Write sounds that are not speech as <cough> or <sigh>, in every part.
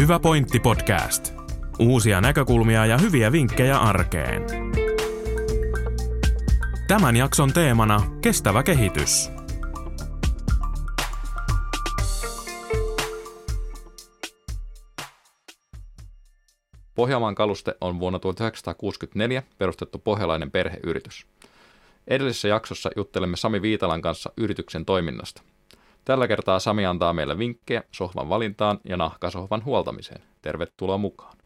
Hyvä pointti podcast. Uusia näkökulmia ja hyviä vinkkejä arkeen. Tämän jakson teemana kestävä kehitys. Pohjanmaan kaluste on vuonna 1964 perustettu pohjalainen perheyritys. Edellisessä jaksossa juttelemme Sami Viitalan kanssa yrityksen toiminnasta. Tällä kertaa Sami antaa meille vinkkejä sohvan valintaan ja nahkasohvan huoltamiseen. Tervetuloa mukaan.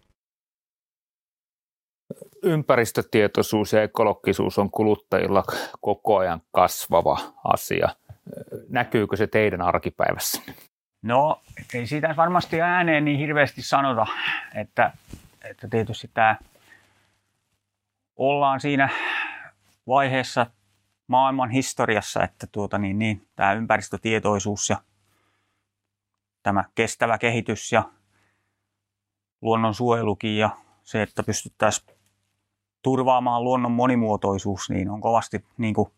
Ympäristötietoisuus ja ekologisuus on kuluttajilla koko ajan kasvava asia. Näkyykö se teidän arkipäivässä? No, ei siitä varmasti ääneen niin hirveästi sanota, että, että tietysti tämä ollaan siinä vaiheessa maailman historiassa, että tuota, niin, niin, tämä ympäristötietoisuus ja tämä kestävä kehitys ja luonnonsuojelukin ja se, että pystyttäisiin turvaamaan luonnon monimuotoisuus, niin on kovasti niin kuin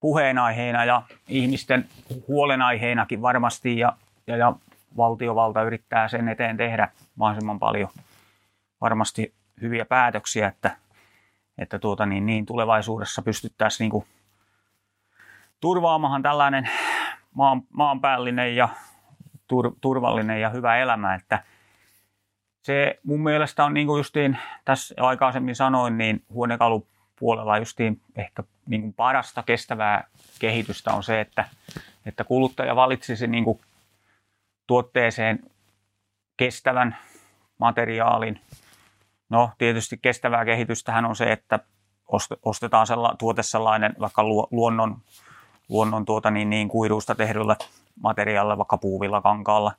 puheenaiheena ja ihmisten huolenaiheenakin varmasti ja, ja, ja valtiovalta yrittää sen eteen tehdä mahdollisimman paljon varmasti hyviä päätöksiä, että että tuota, niin, niin tulevaisuudessa pystyttäisiin niin kuin turvaamaan tällainen maan, maanpäällinen ja tur, turvallinen ja hyvä elämä, että se mun mielestä on niin kuin justiin tässä aikaisemmin sanoin, niin huonekalupuolella justiin ehkä niin kuin parasta kestävää kehitystä on se, että, että kuluttaja valitsisi niin kuin tuotteeseen kestävän materiaalin, No tietysti kestävää kehitystähän on se, että ostetaan sella, tuote sellainen vaikka luonnon, luonnon tuota niin, niin kuidusta tehdyllä materiaalilla, vaikka puuvilla kankaalla.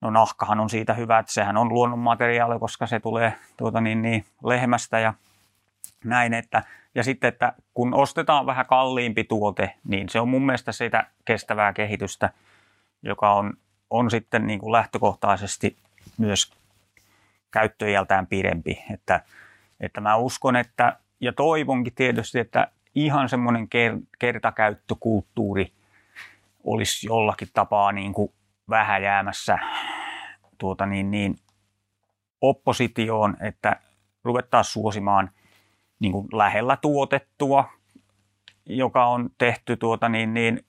No nahkahan on siitä hyvä, että sehän on luonnon materiaali, koska se tulee tuota niin, niin, lehmästä ja näin. Että, ja sitten, että kun ostetaan vähän kalliimpi tuote, niin se on mun mielestä sitä kestävää kehitystä, joka on, on sitten niin kuin lähtökohtaisesti myös käyttöiältään pidempi. Että, että mä uskon, että ja toivonkin tietysti, että ihan semmoinen kertakäyttökulttuuri olisi jollakin tapaa niin kuin vähän jäämässä tuota niin, niin oppositioon, että ruvettaisiin suosimaan niin kuin lähellä tuotettua, joka on tehty tuota niin, niin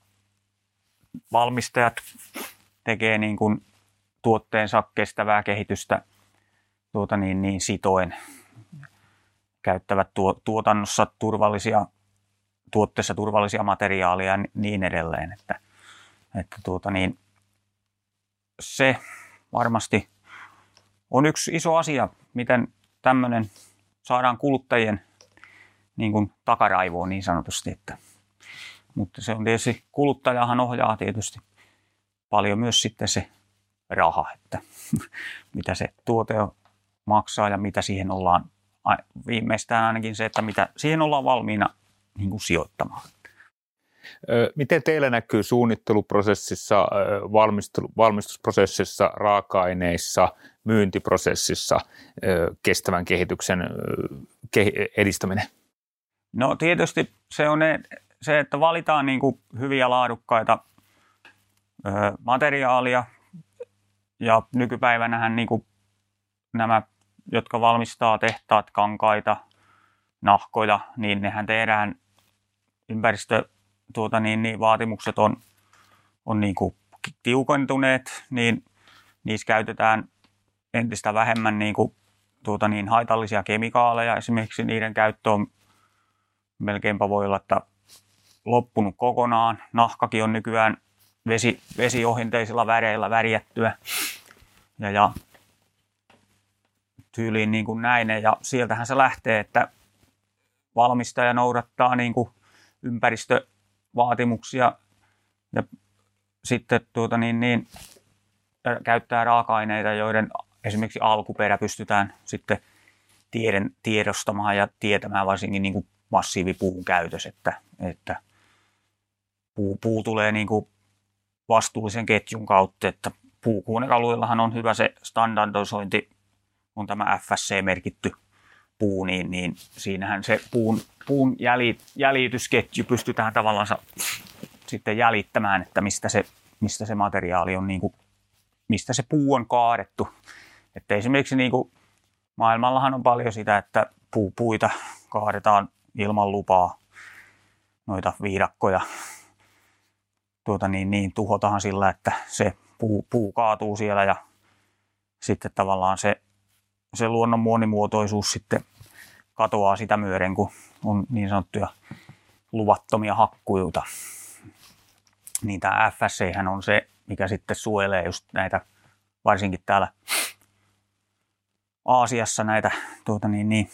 valmistajat tekee niin kuin tuotteensa kestävää kehitystä – tuota niin, niin sitoen käyttävät tuo, tuotannossa turvallisia, tuotteessa turvallisia materiaaleja ja niin edelleen. Että, että tuota niin, se varmasti on yksi iso asia, miten tämmöinen saadaan kuluttajien niin kuin takaraivoon niin sanotusti. Että, mutta se on tietysti, kuluttajahan ohjaa tietysti paljon myös sitten se raha, että <laughs> mitä se tuote on maksaa ja mitä siihen ollaan, viimeistään ainakin se, että mitä siihen ollaan valmiina niin kuin sijoittamaan. Miten teillä näkyy suunnitteluprosessissa, valmistusprosessissa, raaka-aineissa, myyntiprosessissa kestävän kehityksen edistäminen? No tietysti se on ne, se, että valitaan niin kuin hyviä laadukkaita materiaalia ja nykypäivänähän niin kuin nämä jotka valmistaa tehtaat, kankaita, nahkoja, niin nehän tehdään ympäristö, tuota, niin, niin vaatimukset on, on niin kuin tiukentuneet, niin niissä käytetään entistä vähemmän niin kuin, tuota, niin haitallisia kemikaaleja. Esimerkiksi niiden käyttö on melkeinpä voi olla, että loppunut kokonaan. Nahkakin on nykyään vesi, vesiohinteisilla väreillä värjättyä. Ja, ja tyyliin niin kuin näin. Ja sieltähän se lähtee, että valmistaja noudattaa niin kuin ympäristövaatimuksia ja sitten tuota niin, niin, käyttää raaka-aineita, joiden esimerkiksi alkuperä pystytään sitten tieden, tiedostamaan ja tietämään varsinkin niin kuin massiivipuun käytös, että, että puu, puu tulee niin kuin vastuullisen ketjun kautta, että puukuonekaluillahan on hyvä se standardisointi on tämä FSC-merkitty puu, niin, niin siinähän se puun, puun jäljit, jäljitysketju pystytään tavallaan sitten jäljittämään, että mistä se, mistä se materiaali on niin kuin mistä se puu on kaadettu. Että esimerkiksi niin kuin maailmallahan on paljon sitä, että puu, puita kaadetaan ilman lupaa, noita viidakkoja tuota niin, niin, tuhotaan sillä, että se puu, puu kaatuu siellä ja sitten tavallaan se, se luonnon monimuotoisuus sitten katoaa sitä myöden, kun on niin sanottuja luvattomia hakkujuita. Niin tämä FSC on se, mikä sitten suojelee just näitä, varsinkin täällä Aasiassa näitä tuota niin, niin,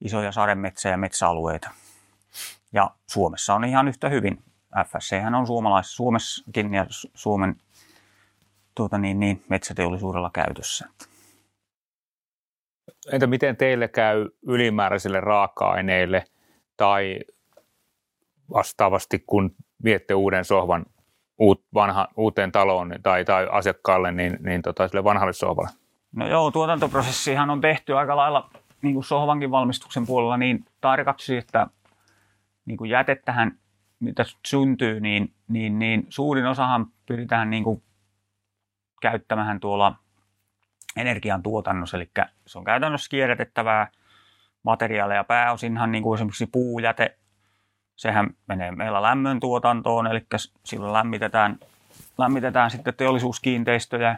isoja sademetsä- ja metsäalueita. Ja Suomessa on ihan yhtä hyvin. FSC on suomalais, Suomessakin ja Suomen tuota niin, niin, metsäteollisuudella käytössä. Entä miten teille käy ylimääräisille raaka-aineille tai vastaavasti, kun viette uuden sohvan uut, vanha, uuteen taloon tai, tai asiakkaalle, niin, niin tota, sille vanhalle sohvalle? No joo, tuotantoprosessihan on tehty aika lailla niin kuin sohvankin valmistuksen puolella niin tarkaksi, että niin kuin jätettähän, mitä syntyy, niin, niin, niin suurin osahan pyritään niin kuin käyttämään tuolla energiantuotannossa, eli se on käytännössä kierrätettävää materiaalia pääosinhan niin kuin esimerkiksi puujäte, sehän menee meillä lämmön tuotantoon, eli silloin lämmitetään, lämmitetään sitten teollisuuskiinteistöjä,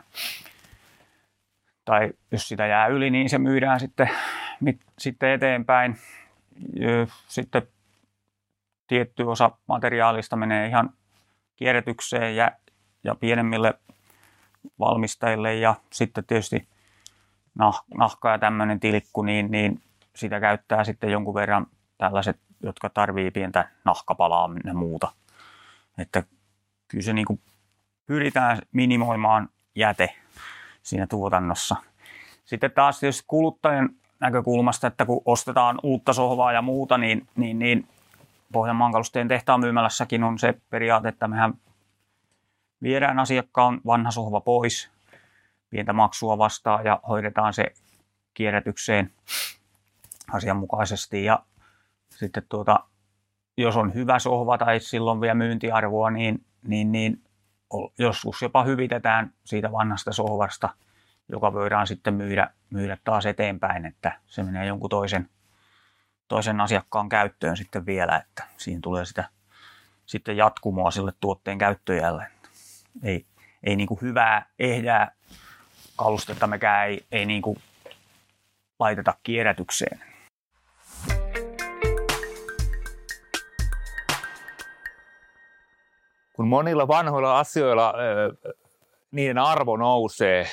tai jos sitä jää yli, niin se myydään sitten, mit, sitten eteenpäin. Sitten tietty osa materiaalista menee ihan kierrätykseen ja, ja pienemmille valmistajille ja sitten tietysti nah, nahka ja tämmöinen tilkku, niin, niin sitä käyttää sitten jonkun verran tällaiset, jotka tarvii pientä nahkapalaa ja muuta. Että kyllä se niin kuin pyritään minimoimaan jäte siinä tuotannossa. Sitten taas tietysti kuluttajan näkökulmasta, että kun ostetaan uutta sohvaa ja muuta, niin, niin, niin Pohjanmaan kalusteen tehtaan myymälässäkin on se periaate, että mehän viedään asiakkaan vanha sohva pois, pientä maksua vastaan ja hoidetaan se kierrätykseen asianmukaisesti. Ja sitten tuota, jos on hyvä sohva tai silloin vielä myyntiarvoa, niin, niin, niin joskus jopa hyvitetään siitä vanhasta sohvasta, joka voidaan sitten myydä, myydä taas eteenpäin, että se menee jonkun toisen, toisen asiakkaan käyttöön sitten vielä, että siinä tulee sitä sitten jatkumoa sille tuotteen käyttöjälle. Ei, ei niin kuin hyvää, ehdää kalustetta mekään ei, ei niin kuin laiteta kierrätykseen. kun monilla vanhoilla asioilla niiden arvo nousee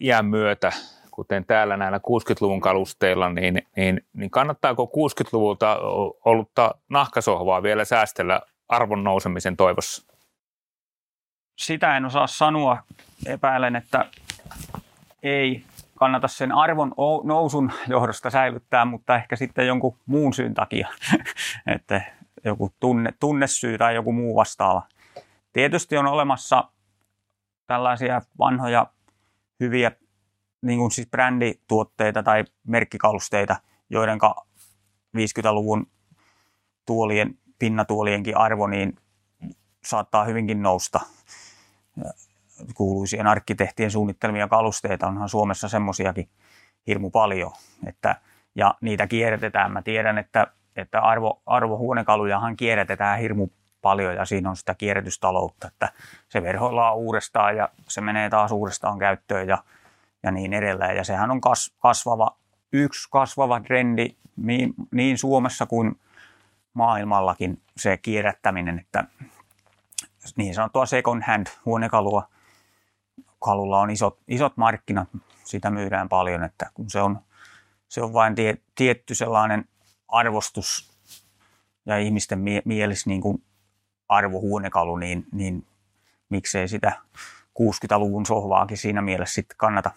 iän myötä, kuten täällä näillä 60-luvun kalusteilla, niin, niin, niin kannattaako 60-luvulta ollutta nahkasohvaa vielä säästellä arvon nousemisen toivossa? Sitä en osaa sanoa. Epäilen, että ei kannata sen arvon nousun johdosta säilyttää, mutta ehkä sitten jonkun muun syyn takia, <laughs> että joku tunne, tunnesyy tai joku muu vastaava. Tietysti on olemassa tällaisia vanhoja hyviä niin kuin siis brändituotteita tai merkkikalusteita, joiden 50-luvun tuolien, pinnatuolienkin arvo niin saattaa hyvinkin nousta. Kuuluisien arkkitehtien suunnittelemia kalusteita onhan Suomessa semmoisiakin hirmu paljon. Että, ja niitä kierrätetään. Mä tiedän, että, että arvo, arvohuonekalujahan kierrätetään hirmu paljon ja siinä on sitä kierrätystaloutta, että se verhoillaan uudestaan ja se menee taas uudestaan käyttöön ja, ja niin edelleen. Ja sehän on kas, kasvava, yksi kasvava trendi niin, niin Suomessa kuin maailmallakin se kierrättäminen, että niin sanottua second hand huonekalua. Kalulla on isot, isot markkinat, sitä myydään paljon, että kun se on, se on vain tie, tietty sellainen arvostus ja ihmisten mie- mielessä niin kuin arvohuonekalu, niin, niin miksei sitä 60-luvun sohvaakin siinä mielessä sitten kannata,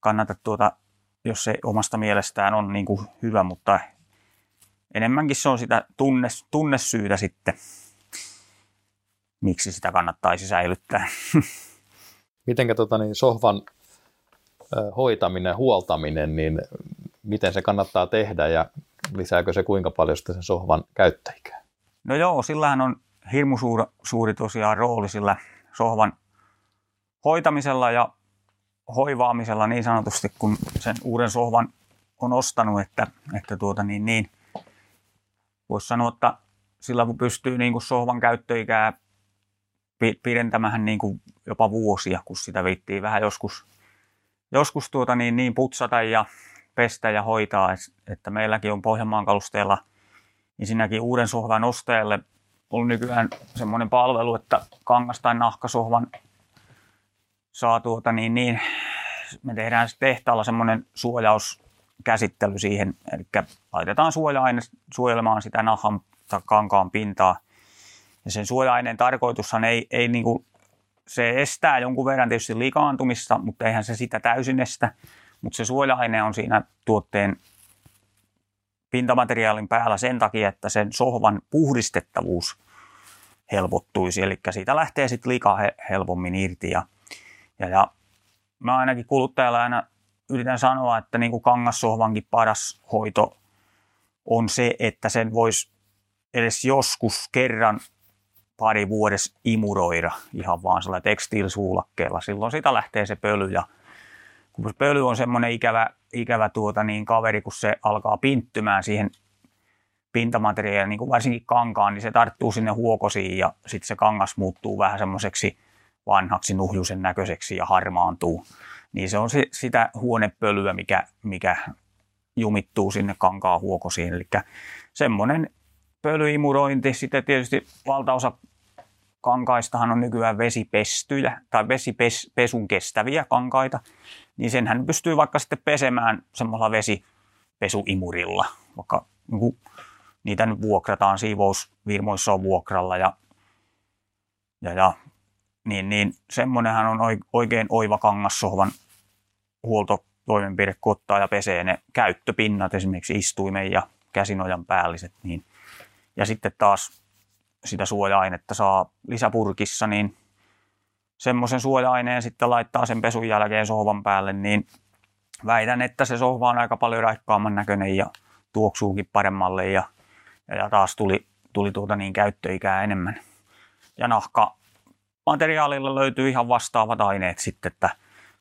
kannata tuota, jos se omasta mielestään on niin kuin hyvä, mutta enemmänkin se on sitä tunne, tunnesyytä sitten, miksi sitä kannattaisi säilyttää. <laughs> Mitenkä tota, niin sohvan hoitaminen, huoltaminen, niin miten se kannattaa tehdä ja lisääkö se kuinka paljon sitä sen sohvan käyttäjikää? No joo, sillähän on hirmu suuri, suuri tosiaan rooli sillä sohvan hoitamisella ja hoivaamisella niin sanotusti, kun sen uuden sohvan on ostanut, että, että tuota niin, niin voisi sanoa, että sillä kun pystyy niin kuin sohvan käyttöikää pidentämään niin kuin jopa vuosia, kun sitä viittiin vähän joskus, joskus tuota niin, niin putsata ja pestä ja hoitaa, että meilläkin on Pohjanmaan kalusteella niin sinäkin uuden sohvan ostajalle on nykyään semmoinen palvelu, että kangas- tai nahkasohvan saa tuota niin, niin me tehdään tehtaalla semmoinen suojauskäsittely siihen, eli laitetaan suoja-aine suojelemaan sitä nahan tai kankaan pintaa. Ja sen suoja-aineen tarkoitushan ei, ei niin kuin, se estää jonkun verran tietysti likaantumista, mutta eihän se sitä täysin estä. Mutta se suoja-aine on siinä tuotteen pintamateriaalin päällä sen takia, että sen sohvan puhdistettavuus helpottuisi. Eli siitä lähtee sitten lika helpommin irti. Ja, ja, ja mä ainakin kuluttajalle aina yritän sanoa, että niin kuin kangassohvankin paras hoito on se, että sen voisi edes joskus kerran pari vuodessa imuroida ihan vaan sellainen tekstiilisuulakkeella. Silloin siitä lähtee se pöly ja kun pöly on semmoinen ikävä, ikävä tuota, niin kaveri, kun se alkaa pinttymään siihen pintamateriaaliin, niin kuin varsinkin kankaan, niin se tarttuu sinne huokosiin ja sitten se kangas muuttuu vähän semmoiseksi vanhaksi nuhjusen näköiseksi ja harmaantuu. Niin se on se, sitä huonepölyä, mikä, mikä jumittuu sinne kankaan huokosiin. Eli semmoinen pölyimurointi, sitten tietysti valtaosa kankaistahan on nykyään vesipestyjä tai vesipesun kestäviä kankaita, niin senhän pystyy vaikka sitten pesemään semmoilla vesipesuimurilla, vaikka niin niitä nyt vuokrataan, siivousvirmoissa on vuokralla ja, ja, ja niin, niin semmoinenhan on oikein oiva kangassohvan huoltotoimenpide, kun ottaa ja pesee ne käyttöpinnat, esimerkiksi istuimen ja käsinojan päälliset, niin ja sitten taas sitä suoja-ainetta saa lisäpurkissa, niin semmoisen suoja-aineen sitten laittaa sen pesun jälkeen sohvan päälle, niin väitän, että se sohva on aika paljon raikkaamman näköinen ja tuoksuukin paremmalle ja, ja taas tuli, tuli tuota niin käyttöikää enemmän. Ja nahka materiaalilla löytyy ihan vastaavat aineet sitten, että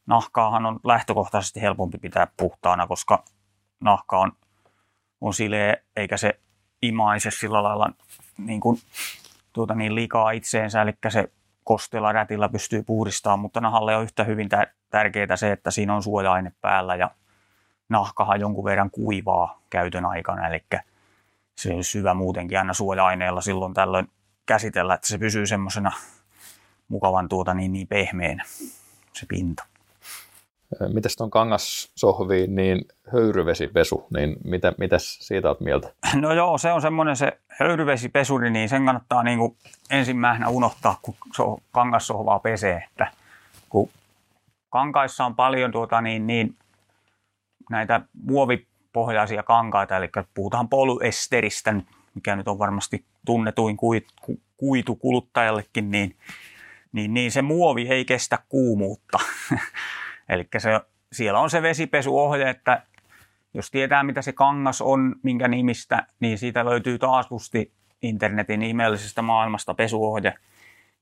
nahkaahan on lähtökohtaisesti helpompi pitää puhtaana, koska nahka on, on sileä eikä se imaise sillä lailla niin kuin, tuota niin, liikaa itseensä, eli se kosteella rätillä pystyy puhdistamaan, mutta nahalle on yhtä hyvin tärkeää se, että siinä on suoja-aine päällä ja nahkahan jonkun verran kuivaa käytön aikana, eli se on syvä muutenkin aina suoja-aineella silloin tällöin käsitellä, että se pysyy semmoisena mukavan tuota niin, niin pehmeänä se pinta. Mitäs tuon kangassohviin, niin höyryvesipesu, niin mitä, mitäs siitä olet mieltä? No joo, se on semmoinen se höyryvesipesuri, niin sen kannattaa niin kuin ensimmäisenä unohtaa, kun kangassohvaa pesee, että kun kankaissa on paljon tuota niin, niin näitä muovipohjaisia kankaita, eli puhutaan polyesteristä, mikä nyt on varmasti tunnetuin kuitu kuluttajallekin, niin, niin, niin se muovi ei kestä kuumuutta. <laughs> Eli se, siellä on se vesipesuohje, että jos tietää mitä se kangas on, minkä nimistä, niin siitä löytyy taasusti internetin ihmeellisestä maailmasta pesuohje.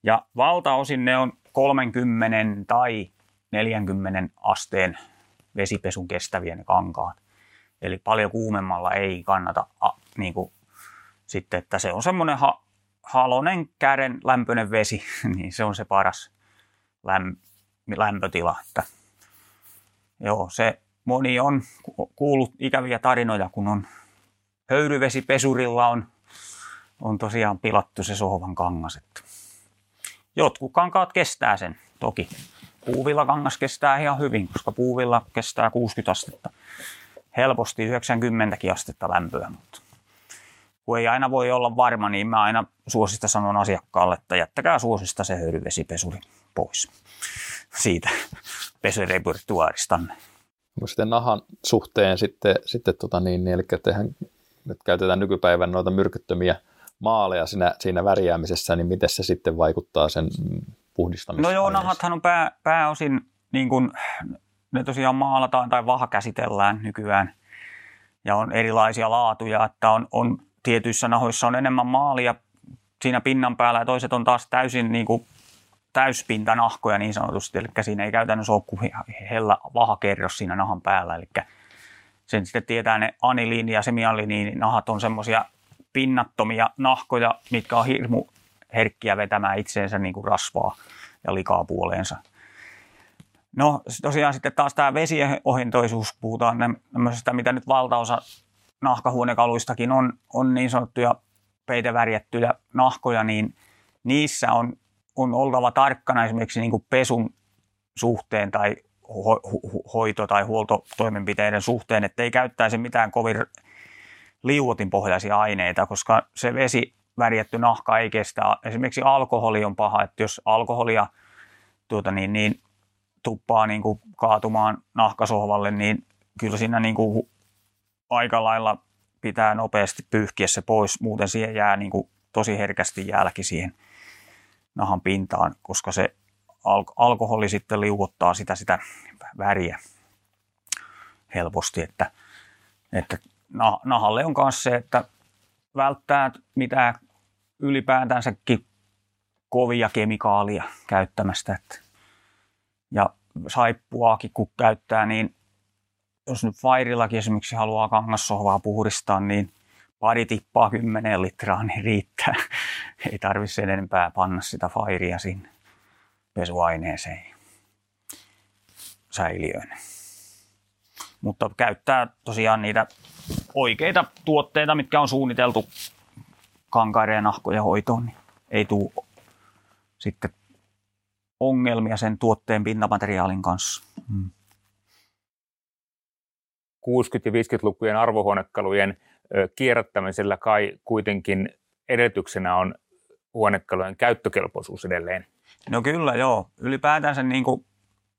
Ja valtaosin ne on 30 tai 40 asteen vesipesun kestäviä ne kankaat. Eli paljon kuumemmalla ei kannata a, niin kuin, sitten, että se on semmoinen ha, halonen käden lämpöinen vesi, <laughs> niin se on se paras läm, lämpötila. Että Joo, se moni on kuullut ikäviä tarinoja, kun on höyryvesipesurilla on, on tosiaan pilattu se sohvan kangas. Että jotkut kankaat kestää sen toki. Puuvilla kangas kestää ihan hyvin, koska puuvilla kestää 60 astetta. Helposti 90 astetta lämpöä, mutta kun ei aina voi olla varma, niin mä aina suosista sanon asiakkaalle, että jättäkää suosista se höyryvesipesuri pois siitä <laughs> pesurepertuaaristanne. Onko sitten nahan suhteen sitten, sitten tota niin, niin, eli tehän, nyt käytetään nykypäivän noita myrkyttömiä maaleja siinä, siinä värjäämisessä, niin miten se sitten vaikuttaa sen puhdistamiseen? No joo, nahathan on pää, pääosin, niin kuin, ne tosiaan maalataan tai vahakäsitellään nykyään, ja on erilaisia laatuja, että on, on tietyissä nahoissa on enemmän maalia siinä pinnan päällä, ja toiset on taas täysin niin kuin täyspintanahkoja niin sanotusti, eli siinä ei käytännössä ole kuin hellä vahakerros siinä nahan päällä, eli sen sitten tietää ne aniliini ja semianiliini. Nahat on semmoisia pinnattomia nahkoja, mitkä on hirmu herkkiä vetämään itseensä niin kuin rasvaa ja likaa puoleensa. No tosiaan sitten taas tämä vesiohentoisuus, puhutaan tämmöisestä, mitä nyt valtaosa nahkahuonekaluistakin on, on niin sanottuja peitevärjättyjä nahkoja, niin niissä on, on oltava tarkkana esimerkiksi niin kuin pesun suhteen tai ho, ho, hoito- tai huoltotoimenpiteiden suhteen, että ei käyttäisi mitään kovin liuotinpohjaisia aineita, koska se vesi värjätty nahka ei kestä. Esimerkiksi alkoholi on paha, että jos alkoholia tuota niin, niin tuppaa niin kuin kaatumaan nahkasohvalle, niin kyllä siinä niin kuin aika lailla pitää nopeasti pyyhkiä se pois, muuten siihen jää niin kuin tosi herkästi jälki siihen nahan pintaan, koska se alkoholi sitten liuottaa sitä, sitä väriä helposti, että, että nahalle on myös se, että välttää mitään ylipäätänsäkin kovia kemikaalia käyttämästä. Että, ja saippuaakin kun käyttää, niin jos nyt Fairellakin esimerkiksi haluaa kangassohvaa puhdistaa, niin pari tippaa 10 litraa, niin riittää. Ei tarvitse sen enempää panna sitä Fairia sinne pesuaineeseen säiliöön. Mutta käyttää tosiaan niitä oikeita tuotteita, mitkä on suunniteltu kankaiden ja nahkojen hoitoon, niin ei tule sitten ongelmia sen tuotteen pinnamateriaalin kanssa. Hmm. 60- ja 50-lukujen arvohuonekalujen kierrättämisellä kai kuitenkin edellytyksenä on huonekalujen käyttökelpoisuus edelleen. No kyllä joo. Ylipäätänsä niin kuin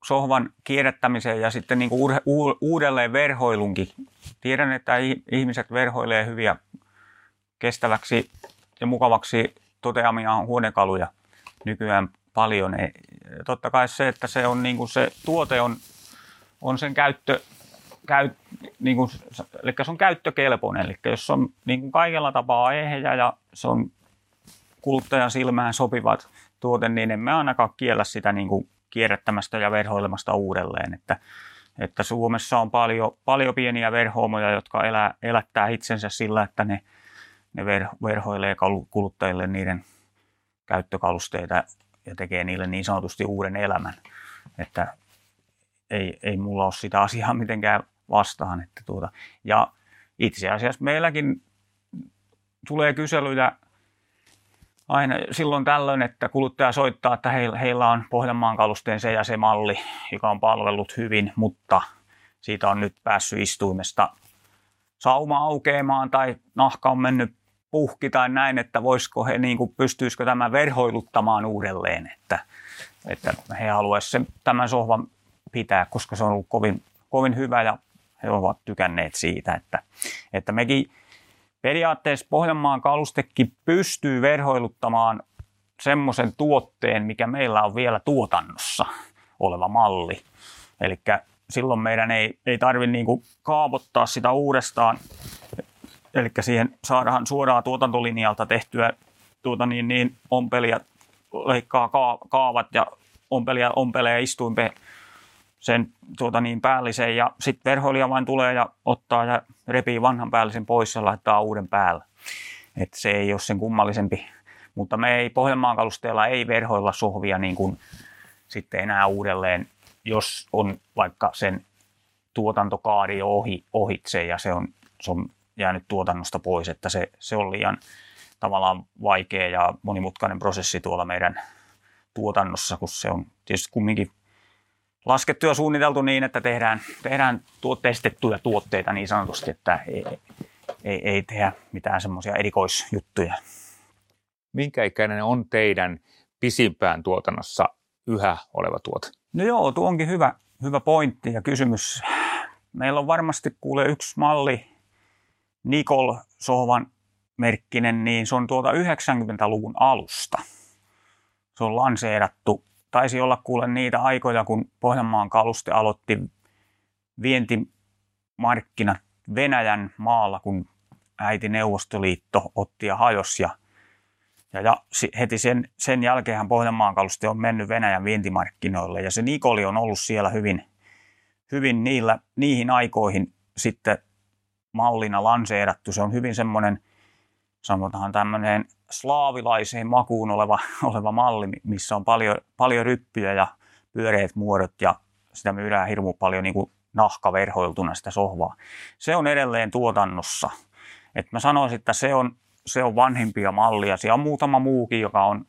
sohvan kierrättämiseen ja sitten niin kuin uudelleen verhoilunkin. Tiedän, että ihmiset verhoilee hyviä kestäväksi ja mukavaksi toteamia huonekaluja nykyään paljon. Totta kai se, että se, on niin kuin se tuote on, on sen käyttö, käy, niin kuin, eli se on käyttökelpoinen. Eli jos on niin kuin kaikella tapaa ehjä ja se on kuluttajan silmään sopivat tuote, niin emme ainakaan kiellä sitä niin kuin kierrättämästä ja verhoilemasta uudelleen. Että, että Suomessa on paljon, paljon pieniä verhoomoja, jotka elää, elättää itsensä sillä, että ne, ne ver, verhoilee kuluttajille niiden käyttökalusteita ja tekee niille niin sanotusti uuden elämän. Että ei, ei mulla ole sitä asiaa mitenkään vastaan. Että tuota. Ja itse asiassa meilläkin tulee kyselyjä aina silloin tällöin, että kuluttaja soittaa, että heillä, on Pohjanmaan kalusteen se ja se malli, joka on palvellut hyvin, mutta siitä on nyt päässyt istuimesta sauma aukeamaan tai nahka on mennyt puhki tai näin, että voisiko he, niin kuin, pystyisikö tämä verhoiluttamaan uudelleen, että, että he haluaisivat tämän sohvan pitää, koska se on ollut kovin, kovin hyvä ja he ovat tykänneet siitä, että, että mekin periaatteessa Pohjanmaan kalustekin pystyy verhoiluttamaan semmoisen tuotteen, mikä meillä on vielä tuotannossa oleva malli. Eli silloin meidän ei, ei tarvitse niinku kaavoittaa sitä uudestaan. Eli siihen saadaan suoraan tuotantolinjalta tehtyä tuota niin, niin ompelia, leikkaa kaavat ja ompelia, ompelee istuimpe sen tuota niin, päällisen ja sitten verhoilija vain tulee ja ottaa ja repii vanhan päällisen pois ja laittaa uuden päälle. Et se ei ole sen kummallisempi. Mutta me ei Pohjanmaan kalusteella ei verhoilla sohvia niin kuin sitten enää uudelleen, jos on vaikka sen tuotantokaari ohi, ohitse ja se on, se on jäänyt tuotannosta pois, että se, se on liian tavallaan vaikea ja monimutkainen prosessi tuolla meidän tuotannossa, kun se on tietysti kumminkin laskettu ja suunniteltu niin, että tehdään, tehdään testettuja tuotteita niin sanotusti, että ei, ei, ei tehdä mitään semmoisia erikoisjuttuja. Minkä ikäinen on teidän pisimpään tuotannossa yhä oleva tuote? No joo, tuo onkin hyvä, hyvä pointti ja kysymys. Meillä on varmasti kuule yksi malli, Nikol Sohvan merkkinen, niin se on tuota 90-luvun alusta. Se on lanseerattu taisi olla kuule niitä aikoja, kun Pohjanmaan kaluste aloitti vientimarkkinat Venäjän maalla, kun äiti Neuvostoliitto otti ja hajosi ja Ja, ja heti sen, sen jälkeen Pohjanmaan kaluste on mennyt Venäjän vientimarkkinoille ja se Nikoli on ollut siellä hyvin, hyvin niillä, niihin aikoihin sitten mallina lanseerattu. Se on hyvin semmoinen, sanotaan tämmöinen slaavilaiseen makuun oleva, <laughs> oleva malli, missä on paljon, paljon ryppyjä ja pyöreät muodot ja sitä myydään hirmu paljon niin kuin nahkaverhoiltuna sitä sohvaa. Se on edelleen tuotannossa. Et mä sanoisin, että se on, se on vanhimpia mallia. Siellä on muutama muukin, joka on,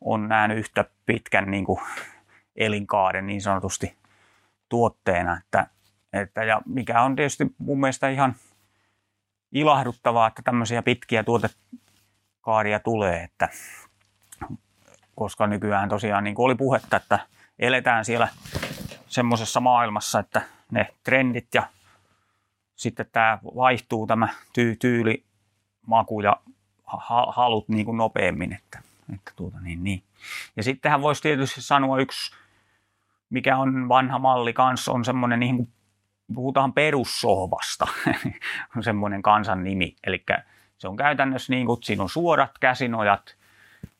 on nähnyt yhtä pitkän niin kuin elinkaaren niin sanotusti tuotteena. Että, että, ja mikä on tietysti mun mielestä ihan ilahduttavaa, että tämmöisiä pitkiä tuotekaaria tulee, että koska nykyään tosiaan niin kuin oli puhetta, että eletään siellä semmoisessa maailmassa, että ne trendit ja sitten tämä vaihtuu tämä tyy, tyyli, maku ja halut niin kuin nopeammin. Että, että tuota, niin, niin. Ja sittenhän voisi tietysti sanoa yksi, mikä on vanha malli kanssa, on semmoinen niin kuin puhutaan perussohvasta, <laughs> on semmoinen kansan nimi. Eli se on käytännössä niin kuin, siinä on suorat käsinojat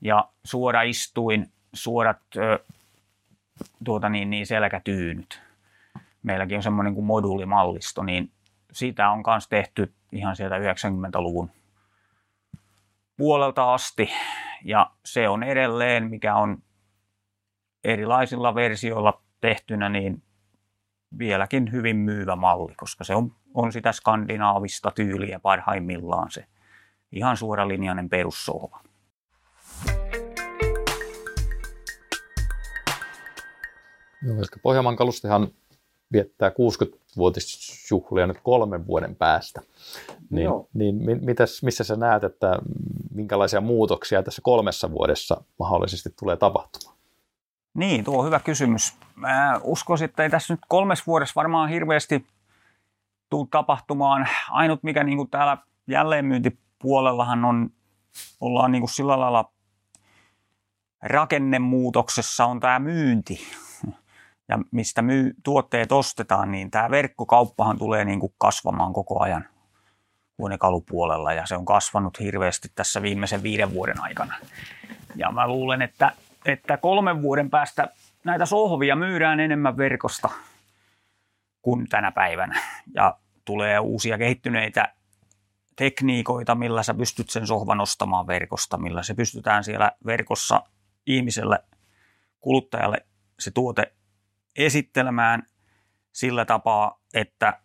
ja suora istuin, suorat ö, tuota niin, niin selkätyynyt. Meilläkin on semmoinen kuin moduulimallisto, niin sitä on myös tehty ihan sieltä 90-luvun puolelta asti. Ja se on edelleen, mikä on erilaisilla versioilla tehtynä, niin vieläkin hyvin myyvä malli, koska se on, on sitä skandinaavista tyyliä parhaimmillaan se ihan suoralinjainen perussohva. Joo, eli Pohjanmaan kalustehan viettää 60-vuotisjuhlia nyt kolmen vuoden päästä. Niin, Joo. niin mitäs, missä sä näet, että minkälaisia muutoksia tässä kolmessa vuodessa mahdollisesti tulee tapahtumaan? Niin, tuo on hyvä kysymys. Mä uskoisin, että ei tässä nyt kolmes vuodessa varmaan hirveästi tule tapahtumaan. Ainut, mikä niin kuin täällä jälleenmyyntipuolellahan on, ollaan niin kuin sillä lailla rakennemuutoksessa on tämä myynti ja mistä myy, tuotteet ostetaan, niin tämä verkkokauppahan tulee niin kuin kasvamaan koko ajan huonekalupuolella ja se on kasvanut hirveästi tässä viimeisen viiden vuoden aikana. Ja mä luulen, että, että kolmen vuoden päästä näitä sohvia myydään enemmän verkosta kuin tänä päivänä. Ja tulee uusia kehittyneitä tekniikoita, millä sä pystyt sen sohvan ostamaan verkosta, millä se pystytään siellä verkossa ihmiselle, kuluttajalle se tuote esittelemään sillä tapaa, että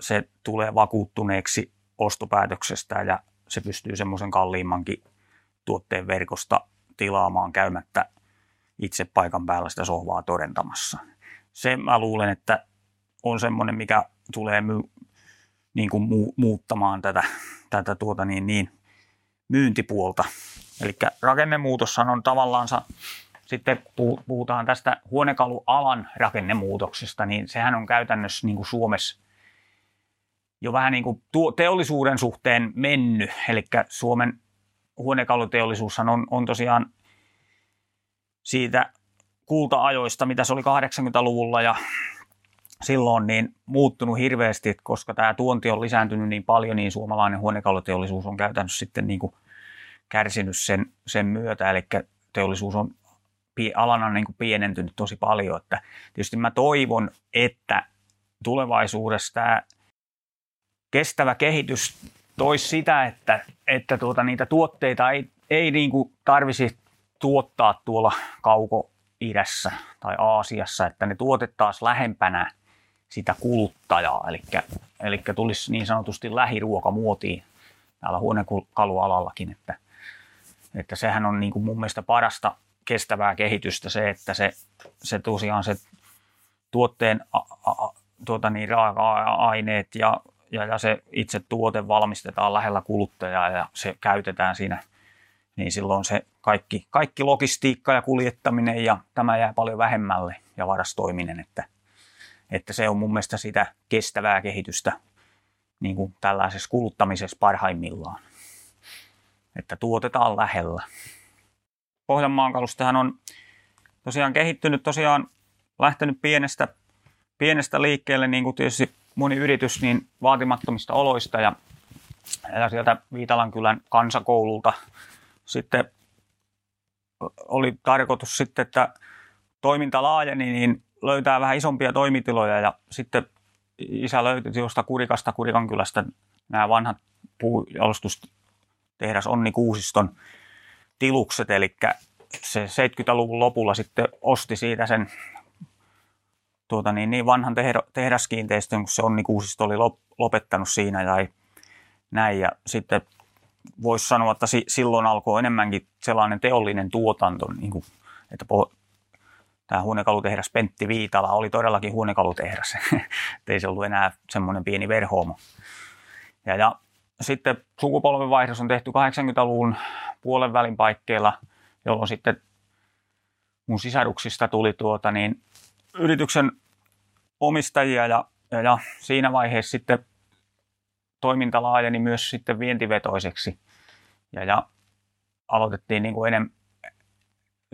se tulee vakuuttuneeksi ostopäätöksestä ja se pystyy semmoisen kalliimmankin tuotteen verkosta tilaamaan käymättä itse paikan päällä sitä sohvaa todentamassa. Se mä luulen, että on semmoinen, mikä tulee niin kuin mu, muuttamaan tätä, tätä tuota niin, niin, myyntipuolta. Eli rakennemuutoshan on tavallaan sitten puhutaan tästä huonekalualan rakennemuutoksesta, niin sehän on käytännössä niin kuin Suomessa jo vähän niin kuin teollisuuden suhteen mennyt. Eli Suomen huonekaluteollisuushan on, on tosiaan siitä kulta-ajoista, mitä se oli 80-luvulla ja silloin niin muuttunut hirveästi, koska tämä tuonti on lisääntynyt niin paljon, niin suomalainen huonekaluteollisuus on käytännössä sitten niin kuin kärsinyt sen, sen myötä. Eli teollisuus on alana niin kuin pienentynyt tosi paljon. Että tietysti mä toivon, että tulevaisuudessa tämä kestävä kehitys toisi sitä, että, että tuota, niitä tuotteita ei, ei niin kuin tarvisi tuottaa tuolla kauko-idässä tai Aasiassa, että ne tuotettaisiin lähempänä sitä kuluttajaa, eli, eli tulisi niin sanotusti lähiruoka muotiin täällä huonekalualallakin, että, että sehän on niin kuin mun mielestä parasta kestävää kehitystä se, että se, se tosiaan se tuotteen a, a, tuota niin, raaka-aineet ja, ja, ja se itse tuote valmistetaan lähellä kuluttajaa ja se käytetään siinä, niin silloin se kaikki, kaikki logistiikka ja kuljettaminen ja tämä jää paljon vähemmälle ja varastoiminen, että, että se on mun mielestä sitä kestävää kehitystä niin kuin tällaisessa kuluttamisessa parhaimmillaan, että tuotetaan lähellä. Pohjanmaan kalustehan on tosiaan kehittynyt, tosiaan lähtenyt pienestä, pienestä liikkeelle, niin kuin tietysti moni yritys, niin vaatimattomista oloista ja, ja sieltä Viitalankylän kansakoululta sitten oli tarkoitus sitten, että toiminta laajeni, niin löytää vähän isompia toimitiloja ja sitten isä löytyi tuosta Kurikasta, Kurikan kylästä nämä vanhat puujalostustehdas Onni Kuusiston tilukset, eli se 70-luvun lopulla sitten osti siitä sen tuota niin, niin vanhan tehdaskiinteistön, kun se Onni Kuusisto oli lopettanut siinä ja näin. Ja sitten voisi sanoa, että silloin alkoi enemmänkin sellainen teollinen tuotanto, niin kuin, että tämä huonekalutehdas Pentti Viitala oli todellakin huonekalutehdas. <laughs> ei se ollut enää semmoinen pieni verhoomo. Ja, ja sitten sukupolvenvaihdos on tehty 80-luvun puolen välin paikkeilla, jolloin sitten mun sisaruksista tuli tuota niin, yrityksen omistajia ja, ja, ja siinä vaiheessa sitten toiminta laajeni myös sitten vientivetoiseksi ja, ja aloitettiin niin kuin enem,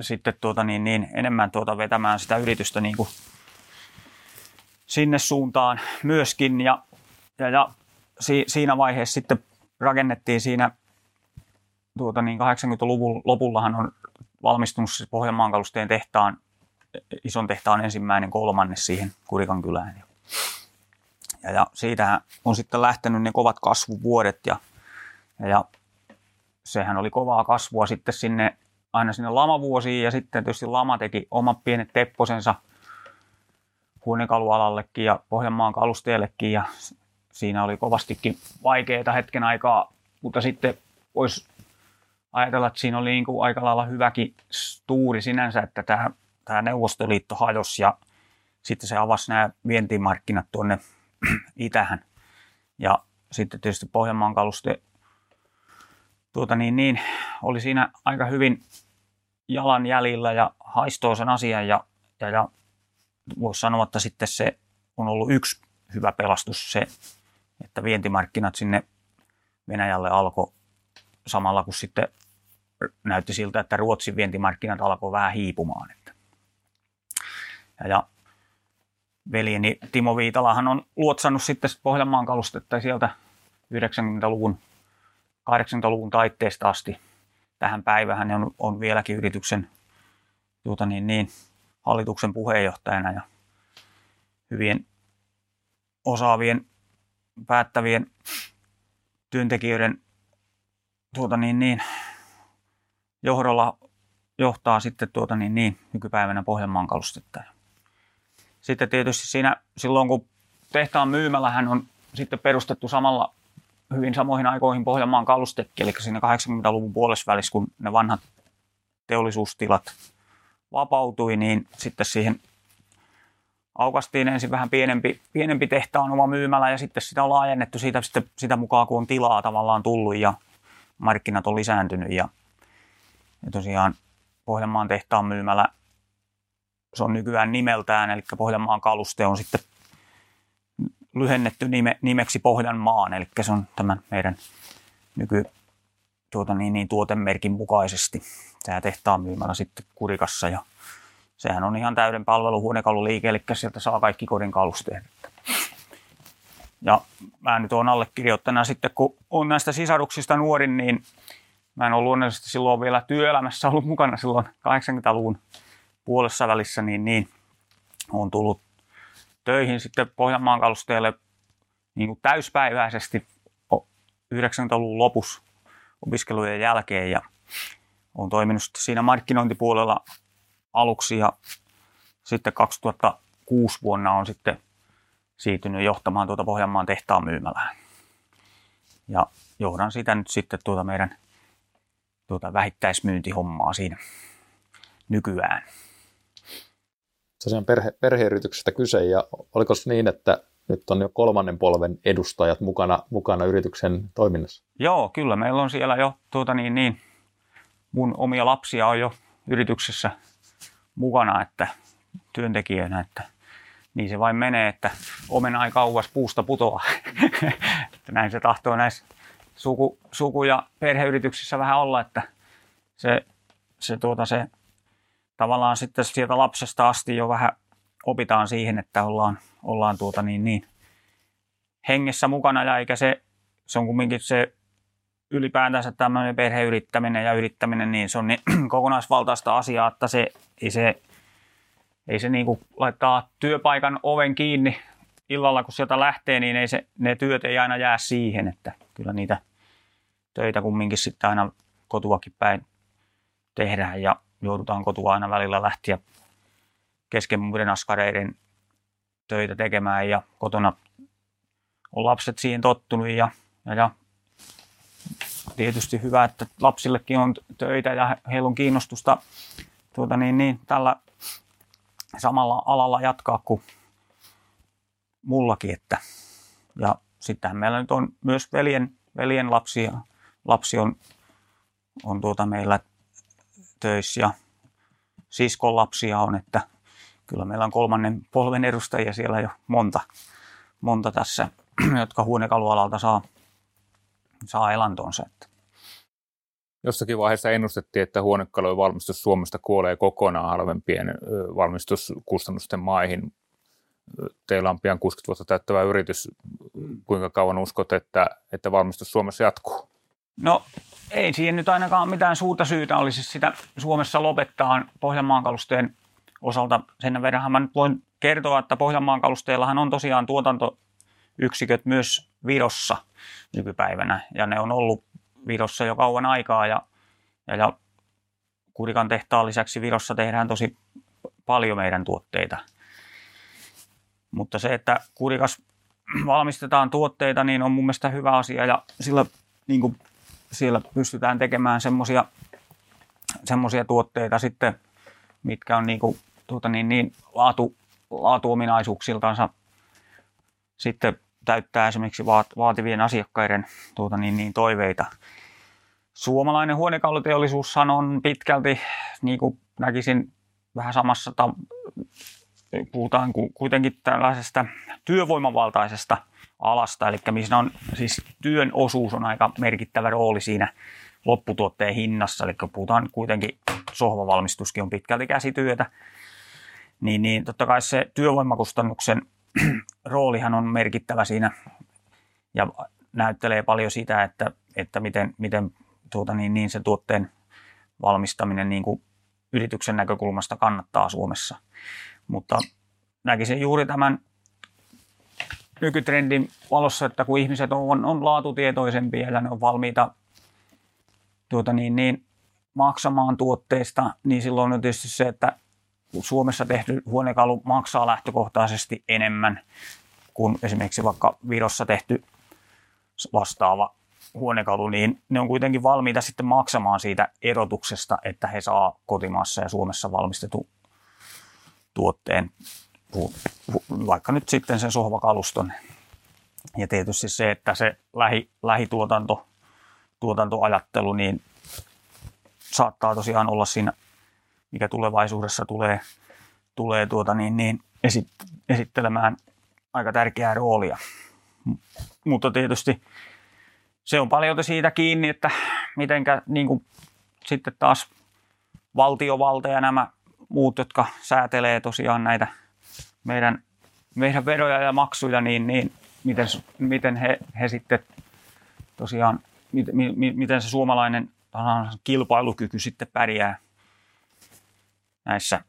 sitten tuota niin, niin, enemmän tuota vetämään sitä yritystä niin kuin sinne suuntaan myöskin ja, ja, ja si, siinä vaiheessa sitten rakennettiin siinä tuota niin 80-luvun lopullahan on valmistunut siis Pohjanmaan kalusteen tehtaan, ison tehtaan ensimmäinen kolmannes siihen Kurikan kylään. Ja, ja siitä on sitten lähtenyt ne kovat kasvuvuodet ja, ja, ja sehän oli kovaa kasvua sitten sinne aina sinne lamavuosiin ja sitten tietysti lama teki omat pienet tepposensa huonekalualallekin ja Pohjanmaan kalusteellekin ja siinä oli kovastikin vaikeaa hetken aikaa, mutta sitten voisi ajatella, että siinä oli niin kuin aika lailla hyväkin tuuri sinänsä, että tämä, tämä Neuvostoliitto hajosi ja sitten se avasi nämä vientimarkkinat tuonne <clears throat> itähän. Ja sitten tietysti Pohjanmaan kaluste tuota niin, niin, oli siinä aika hyvin jalan jäljillä ja haistoo sen asian ja, ja, ja voisi sanoa, että sitten se on ollut yksi hyvä pelastus se, että vientimarkkinat sinne Venäjälle alkoi samalla kun sitten näytti siltä, että Ruotsin vientimarkkinat alkoi vähän hiipumaan. Ja, ja veljeni Timo Viitalahan on luotsannut sitten Pohjanmaan kalustetta sieltä 90-luvun, 80-luvun taitteesta asti tähän päivähän on, on vieläkin yrityksen tuota niin, niin, hallituksen puheenjohtajana ja hyvien osaavien päättävien työntekijöiden tuota niin, niin, johdolla johtaa sitten tuota niin, niin, nykypäivänä Pohjanmaan kalustetta. Sitten tietysti siinä silloin, kun tehtaan myymälähän on sitten perustettu samalla hyvin samoihin aikoihin Pohjanmaan kalustekki, eli siinä 80-luvun puolesvälissä, kun ne vanhat teollisuustilat vapautui, niin sitten siihen aukastiin ensin vähän pienempi, pienempi tehtaan oma myymälä ja sitten sitä on laajennettu siitä, sitten, sitä mukaan, kun on tilaa tavallaan tullut ja markkinat on lisääntynyt ja, ja tosiaan Pohjanmaan tehtaan myymälä, se on nykyään nimeltään, eli Pohjanmaan kaluste on sitten lyhennetty nime, nimeksi Pohjanmaan, eli se on tämän meidän nyky tuota niin, niin, tuotemerkin mukaisesti. Tämä tehtaan myymällä sitten Kurikassa ja sehän on ihan täyden palveluhuonekaluliike, eli sieltä saa kaikki kodin kalusteet. Ja mä nyt olen allekirjoittajana sitten, kun on näistä sisaruksista nuorin, niin mä en ole luonnollisesti silloin vielä työelämässä ollut mukana silloin 80-luvun puolessa välissä, niin, niin on tullut töihin sitten Pohjanmaan kalusteelle niin kuin täyspäiväisesti 90-luvun lopussa opiskelujen jälkeen ja olen toiminut siinä markkinointipuolella aluksi ja sitten 2006 vuonna on sitten siirtynyt johtamaan tuota Pohjanmaan tehtaan myymälään. Ja johdan sitä nyt sitten tuota meidän tuota vähittäismyyntihommaa siinä nykyään tosiaan perhe, perheyrityksestä kyse ja oliko se niin, että nyt on jo kolmannen polven edustajat mukana, mukana yrityksen toiminnassa? Joo, kyllä meillä on siellä jo tuota niin, niin, mun omia lapsia on jo yrityksessä mukana, että työntekijänä, että niin se vain menee, että omena ei kauas puusta putoa. <laughs> että näin se tahtoo näissä suku, suku- ja perheyrityksissä vähän olla, että se, se, tuota, se tavallaan sitten sieltä lapsesta asti jo vähän opitaan siihen, että ollaan, ollaan tuota niin, niin hengessä mukana ja eikä se, se on kumminkin se ylipäätänsä tämmöinen perheyrittäminen ja yrittäminen, niin se on niin <clears throat> kokonaisvaltaista asiaa, että se ei se, ei se niin kuin laittaa työpaikan oven kiinni illalla, kun sieltä lähtee, niin ei se, ne työt ei aina jää siihen, että kyllä niitä töitä kumminkin sitten aina kotuakin päin tehdään. Ja joudutaan kotua aina välillä lähtiä kesken muiden askareiden töitä tekemään ja kotona on lapset siihen tottunut ja, ja, ja tietysti hyvä, että lapsillekin on töitä ja heillä on kiinnostusta tuota niin, niin, tällä samalla alalla jatkaa kuin mullakin. Että. Ja sittenhän meillä nyt on myös veljen, veljen lapsi, lapsi on, on tuota meillä töissä ja siskon lapsia on, että kyllä meillä on kolmannen polven edustajia siellä jo monta, monta tässä, <clears throat> jotka huonekalualalta saa, saa elantonsa. Että. Jossakin vaiheessa ennustettiin, että huonekalujen valmistus Suomesta kuolee kokonaan halvempien valmistuskustannusten maihin. Teillä on pian 60 vuotta täyttävä yritys. Kuinka kauan uskot, että, että valmistus Suomessa jatkuu? No ei siihen nyt ainakaan mitään suurta syytä olisi sitä Suomessa lopettaa Pohjanmaan kalusteen osalta. Sen verran mä nyt voin kertoa, että Pohjanmaan kalusteillahan on tosiaan tuotantoyksiköt myös Virossa nykypäivänä. Ja ne on ollut Virossa jo kauan aikaa ja, ja, ja Kurikan tehtaan lisäksi Virossa tehdään tosi paljon meidän tuotteita. Mutta se, että Kurikas valmistetaan tuotteita, niin on mun mielestä hyvä asia ja sillä niin kuin siellä pystytään tekemään semmoisia semmosia tuotteita sitten, mitkä on niin kuin, tuota niin, niin laatu, laatuominaisuuksiltansa sitten täyttää esimerkiksi vaativien asiakkaiden tuota niin, niin toiveita. Suomalainen huonekaluteollisuus on pitkälti, niin kuin näkisin, vähän samassa, ta- puhutaan kuitenkin tällaisesta työvoimavaltaisesta alasta, eli missä on siis työn osuus on aika merkittävä rooli siinä lopputuotteen hinnassa, eli puhutaan kuitenkin sohvavalmistuskin on pitkälti käsityötä, niin, niin totta kai se työvoimakustannuksen <clears throat> roolihan on merkittävä siinä. Ja näyttelee paljon sitä, että, että miten, miten tuota, niin, niin se tuotteen valmistaminen niin kuin yrityksen näkökulmasta kannattaa Suomessa. Mutta näkisin juuri tämän nykytrendin valossa, että kun ihmiset on, on laatutietoisempia ja ne on valmiita tuota niin, niin, maksamaan tuotteista, niin silloin on tietysti se, että Suomessa tehty huonekalu maksaa lähtökohtaisesti enemmän kuin esimerkiksi vaikka Virossa tehty vastaava huonekalu, niin ne on kuitenkin valmiita sitten maksamaan siitä erotuksesta, että he saa kotimaassa ja Suomessa valmistetun tuotteen, vaikka nyt sitten sen sohvakaluston. Ja tietysti se, että se lähi, lähituotanto, tuotantoajattelu, niin saattaa tosiaan olla siinä, mikä tulevaisuudessa tulee, tulee tuota niin, niin esit, esittelemään aika tärkeää roolia. Mutta tietysti se on paljon siitä kiinni, että mitenkä niin sitten taas valtiovalta ja nämä muut, jotka säätelee tosiaan näitä meidän, meidän veroja ja maksuja, niin, niin miten, miten he, he sitten tosiaan, miten, miten se suomalainen kilpailukyky sitten pärjää näissä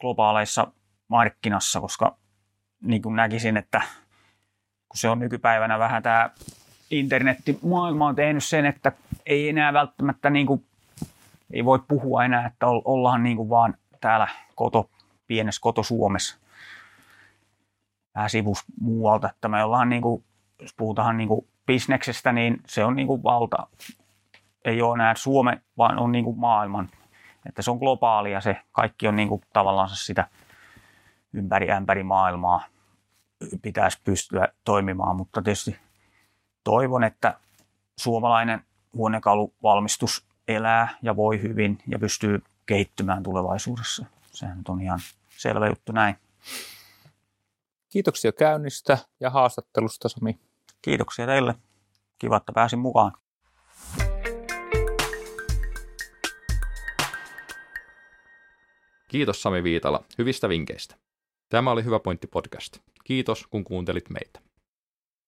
globaaleissa markkinassa, koska niin kuin näkisin, että kun se on nykypäivänä vähän tämä internettimaailma on tehnyt sen, että ei enää välttämättä niin kuin, ei voi puhua enää, että ollaan niin kuin vaan täällä koto, pienessä koto Suomessa sivus muualta, että me ollaan niin kuin, jos puhutaan niin kuin bisneksestä, niin se on niin kuin valta. Ei ole enää Suome, vaan on niin kuin maailman. Että se on globaalia se, kaikki on niin kuin tavallaan sitä ympäri ämpäri maailmaa pitäisi pystyä toimimaan, mutta tietysti toivon, että suomalainen huonekaluvalmistus elää ja voi hyvin ja pystyy kehittymään tulevaisuudessa. Sehän on ihan selvä juttu näin. Kiitoksia käynnistä ja haastattelusta, Sami. Kiitoksia teille. Kiva, että pääsin mukaan. Kiitos Sami Viitala hyvistä vinkkeistä. Tämä oli Hyvä pointti podcast. Kiitos kun kuuntelit meitä.